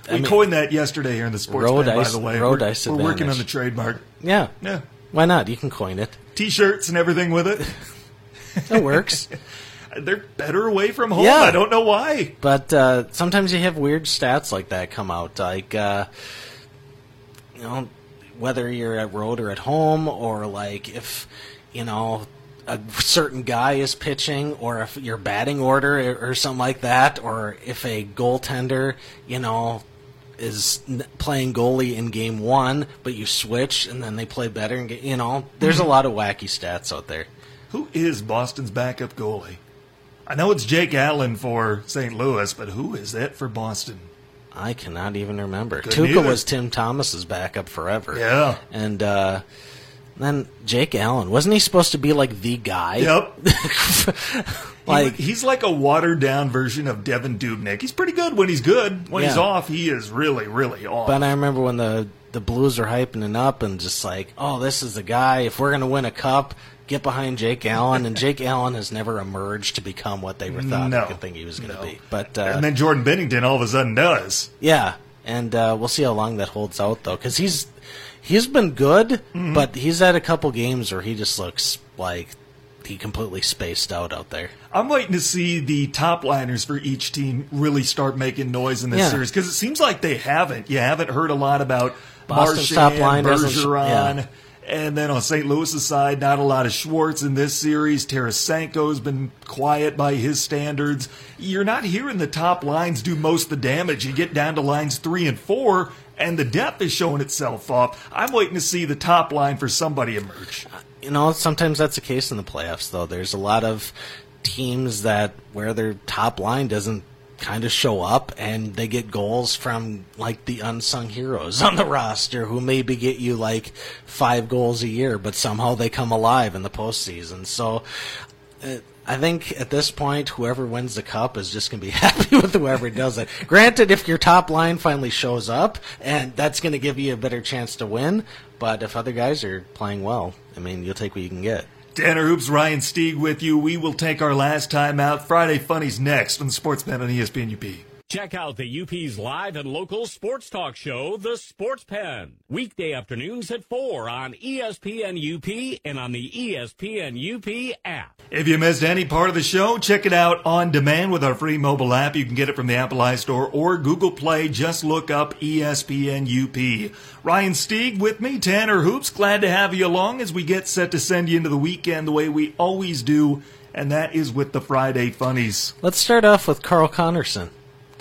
I We mean, could that yesterday here in the sports Road pen, by the way. road we're, ice we're working on the trademark. yeah, Yeah. Why not? You can coin it. T-shirts and everything with it. It works. They're better away from home. Yeah. I don't know why. But uh, sometimes you have weird stats like that come out, like uh, you know whether you're at road or at home, or like if you know a certain guy is pitching, or if your batting order or, something like that, or if a goaltender, you know. Is playing goalie in game one, but you switch and then they play better. And you know, there's a lot of wacky stats out there. Who is Boston's backup goalie? I know it's Jake Allen for St. Louis, but who is that for Boston? I cannot even remember. Couldn't Tuukka either. was Tim Thomas's backup forever. Yeah. And uh, then Jake Allen wasn't he supposed to be like the guy? Yep. like He- he's like a watered down version of Devan Dubnyk. He's pretty good when he's good. When he's off, he is really, really off. But I remember when the the Blues are hyping it up and just like, oh, this is the guy. If we're gonna win a cup, get behind Jake Allen. And Jake Allen has never emerged to become what they were thought No. they could think he was gonna No. be. But uh, and then Jordan Binnington all of a sudden does. Yeah, and uh, we'll see how long that holds out though, because he's he's been good, Mm-hmm. but he's had a couple games where he just looks like he completely spaced out out there. I'm waiting to see the top liners for each team really start making noise in this Yeah. series because it seems like they haven't. You haven't heard a lot about Boston's Marchand, top line Bergeron, yeah. and then on St. Louis's side, not a lot of Schwartz in this series. Tarasenko's been quiet by his standards. You're not hearing the top lines do most of the damage. You get down to lines three and four, and the depth is showing itself off. I'm waiting to see the top line for somebody emerge. You know, sometimes that's the case in the playoffs though. There's a lot of teams that where their top line doesn't kind of show up and they get goals from like the unsung heroes on the roster who maybe get you like five goals a year, but somehow they come alive in the postseason. So uh, I think at this point, whoever wins the cup is just going to be happy with whoever does it. Granted, if your top line finally shows up, and that's going to give you a better chance to win. But if other guys are playing well, I mean, you'll take what you can get. Tanner Hoops, Ryan Stieg with you. We will take our last time out. Friday Funnies next on the Sports Pen on ESPN UP. Check out the UP's live and local sports talk show, The Sports Pen. Weekday afternoons at 4 on ESPN UP and on the ESPN UP app. If you missed any part of the show, check it out on demand with our free mobile app. You can get it from the Apple iStore or Google Play. Just look up ESPN UP. Ryan Stieg with me, Tanner Hoops. Glad to have you along as we get set to send you into the weekend the way we always do, and that is with the Friday Funnies. Let's start off with Carl Connerson.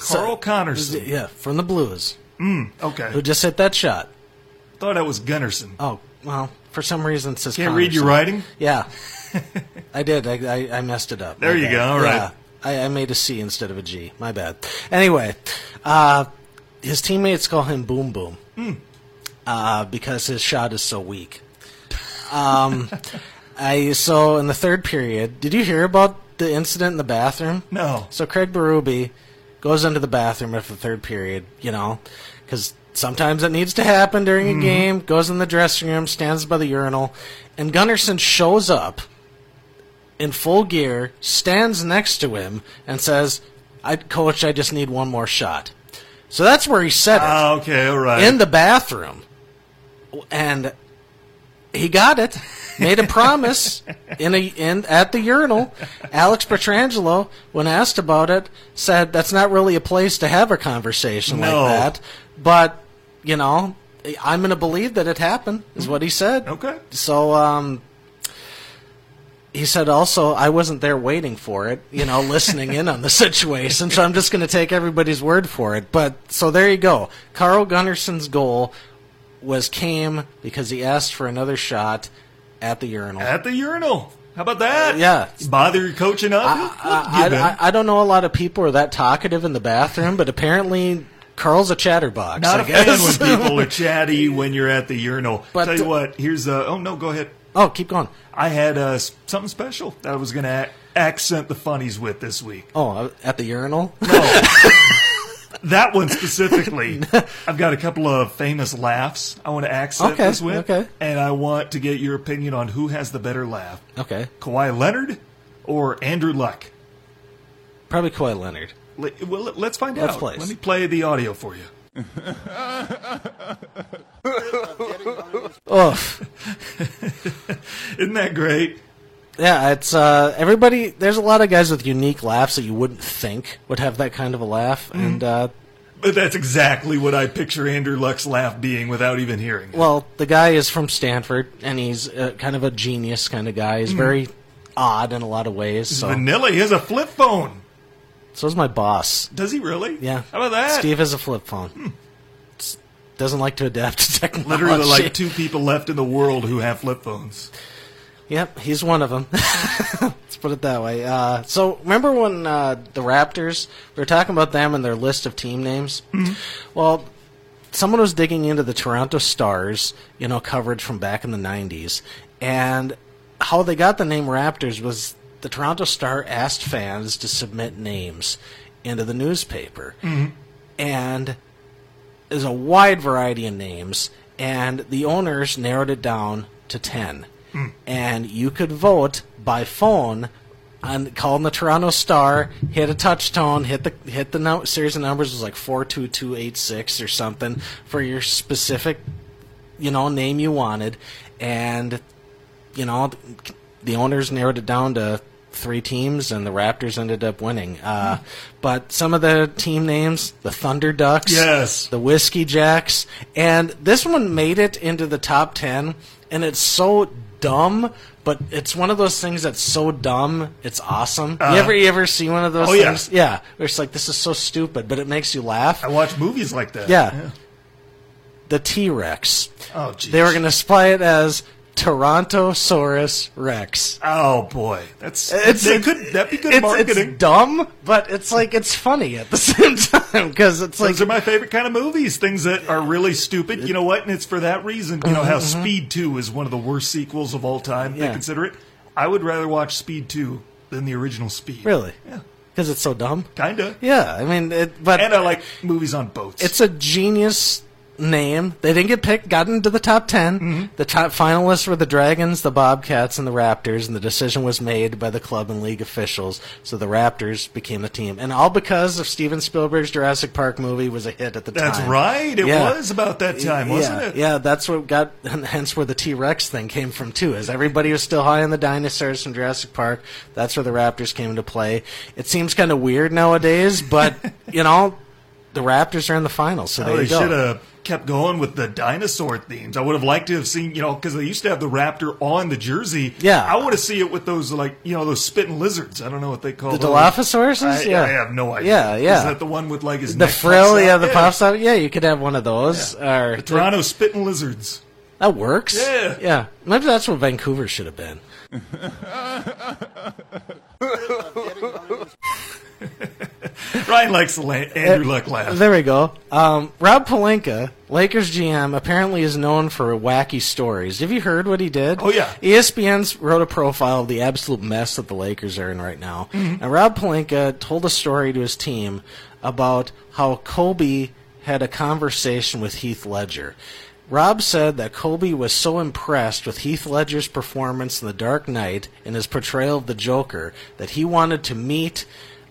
Carl Connerson. Yeah, from the Blues, Okay. who just hit that shot. Thought that was Gunnarsson. Oh, well, for some reason it says Can't read your writing? Yeah, I did. I, I, I messed it up. There My you bad. go. All right. Yeah, I, I made a C instead of a G. My bad. Anyway, uh, his teammates call him Boom Boom Hmm. uh, because his shot is so weak. Um, I so in the third period, did you hear about the incident in the bathroom? No. So Craig Berube goes into the bathroom after the third period, you know, because sometimes it needs to happen during a game. Goes in the dressing room, stands by the urinal, and Gunnarsson shows up in full gear, stands next to him, and says, "I, Coach, I just need one more shot." So that's where he said it Ah, okay, all right. in the bathroom, and he got it. Made a promise in a in at the urinal. Alex Pietrangelo, when asked about it, said that's not really a place to have a conversation No. like that. But you know, I'm going to believe that it happened. Is what he said. okay. So, um, he said also, I wasn't there waiting for it, you know, listening in on the situation, so I'm just going to take everybody's word for it. But, so there you go. Carl Gunnarsson's goal was came because he asked for another shot at the urinal. At the urinal. How about that? Yeah. Bother your coach enough? I, in. I, I don't know a lot of people are that talkative in the bathroom, but apparently Carl's a chatterbox. Not I a fan guess. when people are chatty when you're at the urinal. But Tell you what, here's a. oh no, go ahead. oh, keep going. I had uh, something special that I was going to accent the funnies with this week. Oh, uh, at the urinal? That one specifically, I've got a couple of famous laughs I want to accent Okay, this with, okay. and I want to get your opinion on who has the better laugh: Okay. Kawhi Leonard or Andrew Luck. Probably Kawhi Leonard. Le- Well, let's find Let's out. play. Let me play the audio for you. Oof. Isn't that great? Yeah, it's uh, everybody. There's a lot of guys with unique laughs that you wouldn't think would have that kind of a laugh, Mm-hmm. and uh, But that's exactly what I picture Andrew Luck's laugh being without even hearing. it. well, the guy is from Stanford, and he's uh, kind of a genius kind of guy. He's very odd in a lot way. So, Vanilla, he has a flip phone. so is my boss. Does he really? Yeah, How about that? Steve has a flip phone. S- Doesn't like to adapt to technology. Literally, like two people left in the world who have flip phones. Yep, he's one of them. Let's put it that way. Uh, so remember when uh, the Raptors? We were talking about them and their list of team names. Well, someone was digging into the Toronto Stars, you know, coverage from back in the '90s, and how they got the name Raptors was the Toronto Star asked fans to submit names into the newspaper, and there's a wide variety of names, and the owners narrowed it down to 10. And you could vote by phone on calling the Toronto Star, hit a touch tone, hit the hit the num- series of numbers was like 42286 or something for your specific you know name you wanted and you know the owners narrowed it down to three teams and the Raptors ended up winning. Uh, but some of the team names, the Thunder Ducks, Yes. the Whiskey Jacks, and this one made it into the top 10 and it's so dumb, but it's one of those things that's so dumb, it's awesome. you uh, ever you ever see one of those. Oh, yeah. things? Yeah. Where it's like this is so stupid, but it makes you laugh. I watch movies like that. Yeah. The T-Rex. Oh, geez. They were going to spy it as Torontosaurus Rex. Oh boy, that's It's they could that be good it's, marketing. It's dumb, but it's like it's funny at the same time because it's like Those are my favorite kind of movies. Things that are really stupid. You know what? And it's for that reason. You know how Speed Two is one of the worst sequels of all time. They Mm-hmm, consider it. I would rather watch Speed Two than the original Speed. really Yeah, because it's so dumb. kinda. Yeah, I mean, it, but And I like movies on boats. it's a genius name. They didn't get picked, got into the top 10. Mm-hmm. The top finalists were the Dragons, the Bobcats, and the Raptors, and the decision was made by the club and league officials, so the Raptors became the team. And all because of Steven Spielberg's Jurassic Park movie was a hit at the That's time. That's right. It Yeah. was about that time, wasn't yeah, it? Yeah, that's what got, and hence where the T Rex thing came from too. Is everybody was still high on the dinosaurs from Jurassic Park? That's where the Raptors came into play. It seems kind of weird nowadays, but you know, the Raptors are in the finals, so there Oh, they go. should have kept going with the dinosaur themes. I would have liked to have seen, you know, because they used to have the raptor on the jersey. Yeah. I want to see it with those, like, you know, those spitting lizards. I don't know what they call them. The those. Dilophosaurus? Yeah. I have no idea. Yeah, yeah. Is that the one with like his the neck frill, yeah, out? the puffs out. Yeah, you could have one of those. Or The Toronto spitting lizards. that works. Yeah. yeah. Maybe that's what Vancouver should have been. Ryan likes the la- Andrew Luck laugh. There we go. Um, Rob Pelinka, Lakers GM, apparently is known for wacky stories. Have you heard what he did? Oh, yeah. ESPN's wrote a profile of the absolute mess that the Lakers are in right now. Mm-hmm. And Rob Pelinka told a story to his team about how Kobe had a conversation with Heath Ledger. Rob said that Kobe was so impressed with Heath Ledger's performance in The Dark Knight and his portrayal of the Joker that he wanted to meet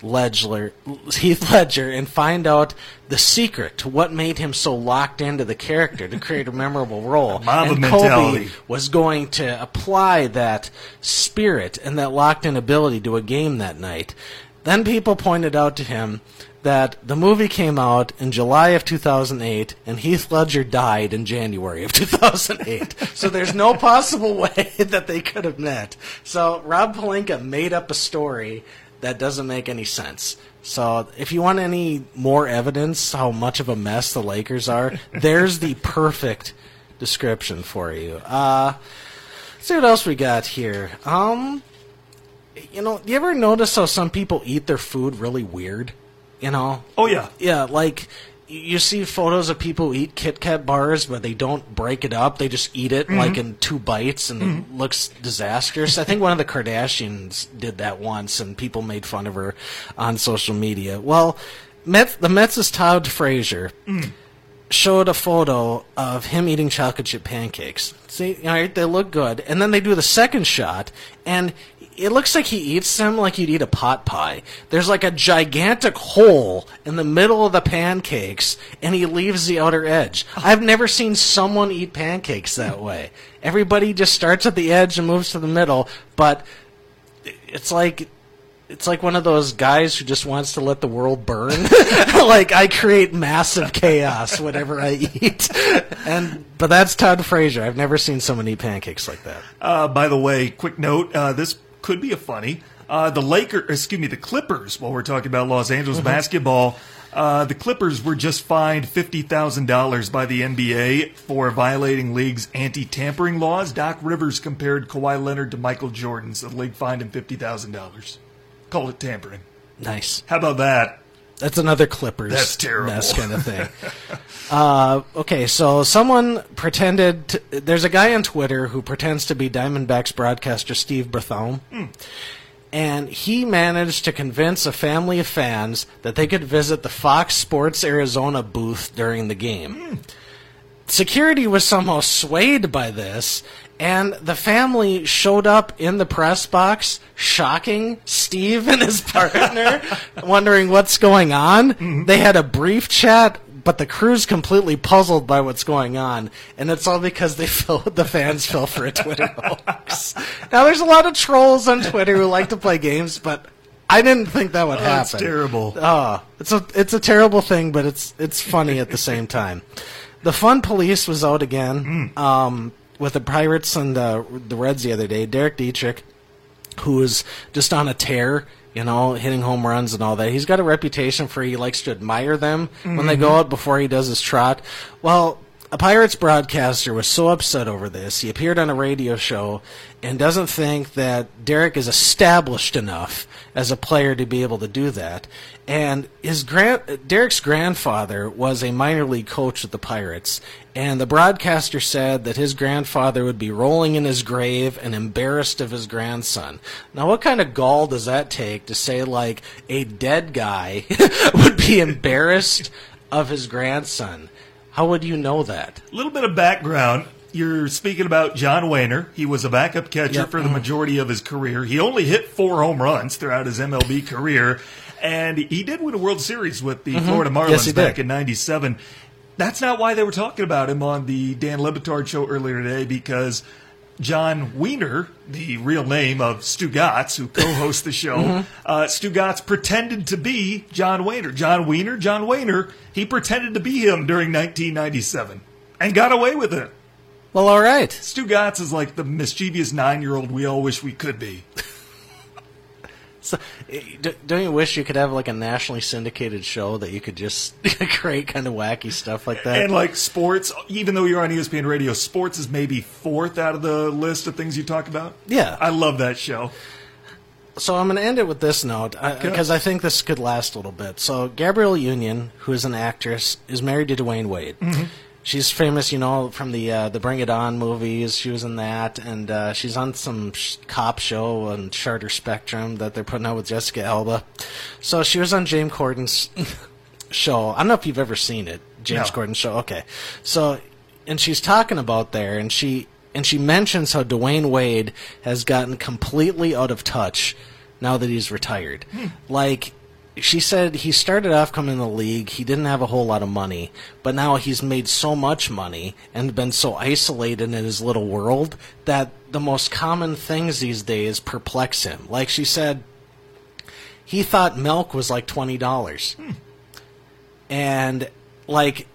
Ledger, Heath Ledger and find out the secret to what made him so locked into the character to create a memorable role. Mamba and mentality. Kobe was going to apply that spirit and that locked in ability to a game that night. Then people pointed out to him that the movie came out in July of 2008 and Heath Ledger died in January of 2008. so there's no possible way that they could have met. So Rob Pelinka made up a story that doesn't make any sense. So if you want any more evidence how much of a mess the Lakers are, there's the perfect description for you. Uh, let's see what else we got here. Um, you know, do you ever notice how some people eat their food really weird? You know, Oh, yeah. yeah, like you see photos of people who eat Kit Kat bars, but they don't break it up. They just eat it like mm-hmm. in two bites, and it mm-hmm. looks disastrous. I think one of the Kardashians did that once, and people made fun of her on social media. Well, Met, the Mets' Todd Frazier mm. showed a photo of him eating chocolate chip pancakes. See, all right, they look good, and then they do the second shot, and it looks like he eats them like you'd eat a pot pie. There's like a gigantic hole in the middle of the pancakes, and he leaves the outer edge. I've never seen someone eat pancakes that way. Everybody just starts at the edge and moves to the middle, but it's like it's like one of those guys who just wants to let the world burn. like I create massive chaos whenever I eat. And but that's Todd Frazier. I've never seen someone eat pancakes like that. Uh, by the way, quick note: uh, this could be a funny. Uh, the Lakers, excuse me, the Clippers. While we're talking about Los Angeles basketball, uh, the Clippers were just fined fifty thousand dollars by the NBA for violating league's anti-tampering laws. Doc Rivers compared Kawhi Leonard to Michael Jordan, so the league fined him fifty thousand dollars. Called it tampering. Nice. How about that? That's another Clippers That's terrible. mess kind of thing. uh, okay, so someone pretended. To, there's a guy on Twitter who pretends to be Diamondbacks broadcaster Steve Berthiaume. And he managed to convince a family of fans that they could visit the Fox Sports Arizona booth during the game. Security was somehow swayed by this, and the family showed up in the press box, shocking Steve and his partner, wondering what's going on. They had a brief chat, but the crew's completely puzzled by what's going on, and it's all because they fell, the fans fell for a Twitter hoax. Now, there's a lot of trolls on Twitter who like to play games, but I didn't think that would Oh, happen. that's terrible. Oh, it's a it's a terrible thing, but it's it's funny at the same time. The Fun Police was out again um, with the Pirates and the the Reds the other day. Derek Dietrich, who is just on a tear, you know, hitting home runs and all that. He's got a reputation for he likes to admire them when they go mm-hmm. out before he does his trot. Well, a Pirates broadcaster was so upset over this. He appeared on a radio show and doesn't think that Derek is established enough as a player to be able to do that. And his grand Derek's grandfather was a minor league coach with the Pirates, and the broadcaster said that his grandfather would be rolling in his grave and embarrassed of his grandson. Now, what kind of gall does that take to say like a dead guy would be embarrassed of his grandson? How would you know that? A little bit of background. You're speaking about John Wehner. He was a backup catcher Yep. for the majority of his career. He only hit four home runs throughout his MLB career, and he did win a World Series with the Florida Marlins Mm-hmm. Yes, back did. in '97. That's not why they were talking about him on the Dan Le Batard show earlier today, because John Wiener, the real name of Stugotz, who co-hosts the show, Mm-hmm. uh, Stugotz pretended to be John Wehner. John Wiener, John Wehner, he pretended to be him during 1997 and got away with it. Well, all right. Stugotz is like the mischievous nine-year-old we all wish we could be. So, eh, don't you wish you could have like a nationally syndicated show that you could just create kind of wacky stuff like that? And like sports, even though you're on ESPN Radio, sports is maybe fourth out of the list of things you talk about. Yeah. I love that show. So I'm going to end it with this note because I think this could last a little bit. So Gabrielle Union, who is an actress, is married to Dwyane Wade. She's famous, you know, from the uh, the Bring It On movies. She was in that, and uh, she's on some sh- cop show on Charter Spectrum that they're putting out with Jessica Alba. So she was on James Corden's show. I don't know if you've ever seen it, James No. Corden show. Okay, so and she's talking about there, and she and she mentions how Dwyane Wade has gotten completely out of touch now that he's retired. Like she said, he started off coming in the league. He didn't have a whole lot of money, but now he's made so much money and been so isolated in his little world that the most common things these days perplex him. Like she said, he thought milk was like twenty dollars, and like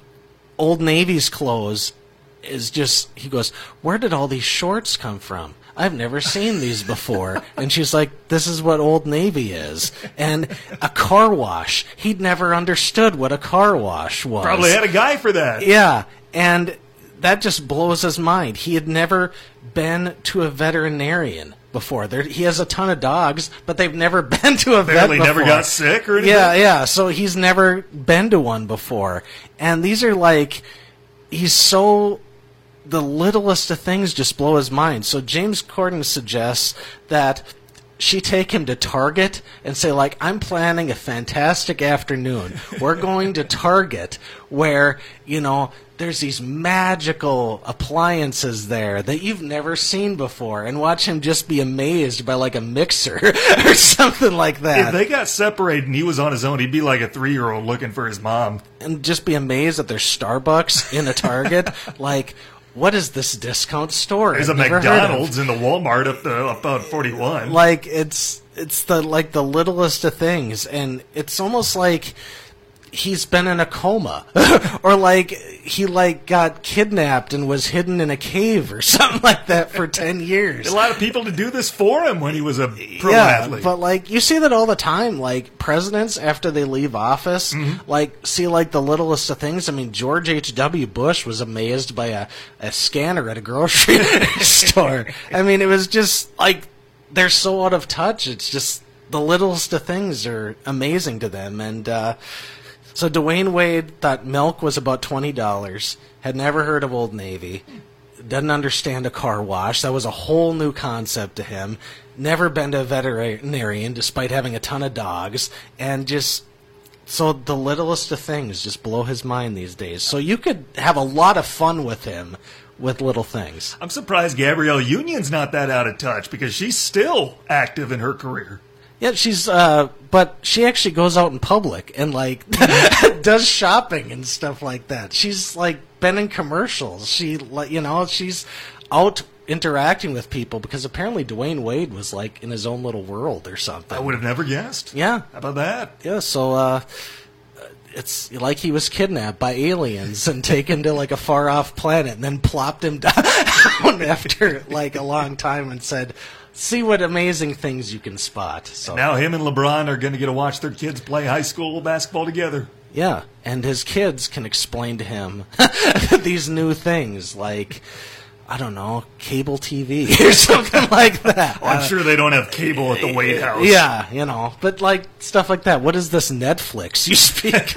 Old Navy's clothes is just. He goes, "Where did all these shorts come from?" I've never seen these before. and she's like, This is what Old Navy is. And a car wash. He'd never understood what a car wash was. Probably had a guy for that. Yeah, and that just blows his mind. He had never been to a veterinarian before. There, he has a ton of dogs, but they've never been to a vet Apparently before. never got sick or anything. Yeah, yeah. So he's never been to one before, and these are like, he's so. The littlest of things just blow his mind. So James Corden suggests that she take him to Target and say like I'm planning a fantastic afternoon. We're going to Target where, you know, there's these magical appliances there that you've never seen before and watch him just be amazed by like a mixer or something like that. If they got separated and he was on his own, he'd be like a three-year-old looking for his mom. and just be amazed that there's Starbucks in a Target. like, what is this discount store? There's a I've. McDonald's in the Walmart up uh, up on 41. Like it's it's the like the littlest of things, and it's almost like he's been in a coma, or like he like got kidnapped and was hidden in a cave or something like that for ten years. a lot of people to do this for him when he was a pro yeah, athlete. but like you see that all the time. Like presidents after they leave office, Mm-hmm. like see like the littlest of things. I mean, George H. W. Bush was amazed by a, a scanner at a grocery store. I mean, it was just like they're so out of touch. It's just the littlest of things are amazing to them. And uh, so Dwyane Wade thought milk was about twenty dollars. Had never heard of Old Navy doesn't understand a car wash. That was a whole new concept to him. Never been to a veterinarian despite having a ton of dogs. And just, so the littlest of things just blow his mind these days. So you could have a lot of fun with him with little things. I'm surprised Gabrielle Union's not that out of touch because she's still active in her career. Yeah, she's, uh, but she actually goes out in public and, like, does shopping and stuff like that. She's, like, been in commercials. She, like, you know, she's out interacting with people because apparently Dwyane Wade was, like, in his own little world or something. I would have never guessed. Yeah. How about that? Yeah, so, uh, it's like he was kidnapped by aliens and taken to like a far off planet and then plopped him down after like a long time and said, "See what amazing things you can spot." So Now him and LeBron are going to get to watch their kids play high school basketball together. yeah, and his kids can explain to him these new things like I don't know, cable TV or something like that. Oh, I'm sure they don't have cable at the White House. Yeah, you know, but like stuff like that. What is this Netflix you speak?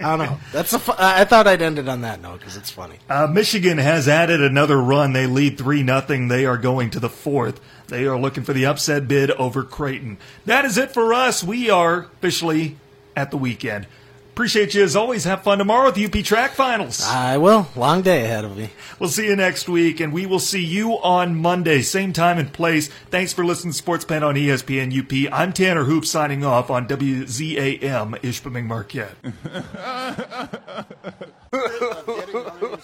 I don't know. That's a. Fu- I thought I'd end it on that note because it's funny. Uh, Michigan has added another run. They lead 3 nothing. They are going to the fourth. They are looking for the upset bid over Creighton. That is it for us. We are officially at the weekend. Appreciate you as always. Have fun tomorrow with the UP Track Finals. I will. Long day ahead of me. We'll see you next week, and we will see you on Monday, same time and place. Thanks for listening to Sports Pen on ESPN UP. I'm Tanner Hoop signing off on WZAM Ishpeming Marquette.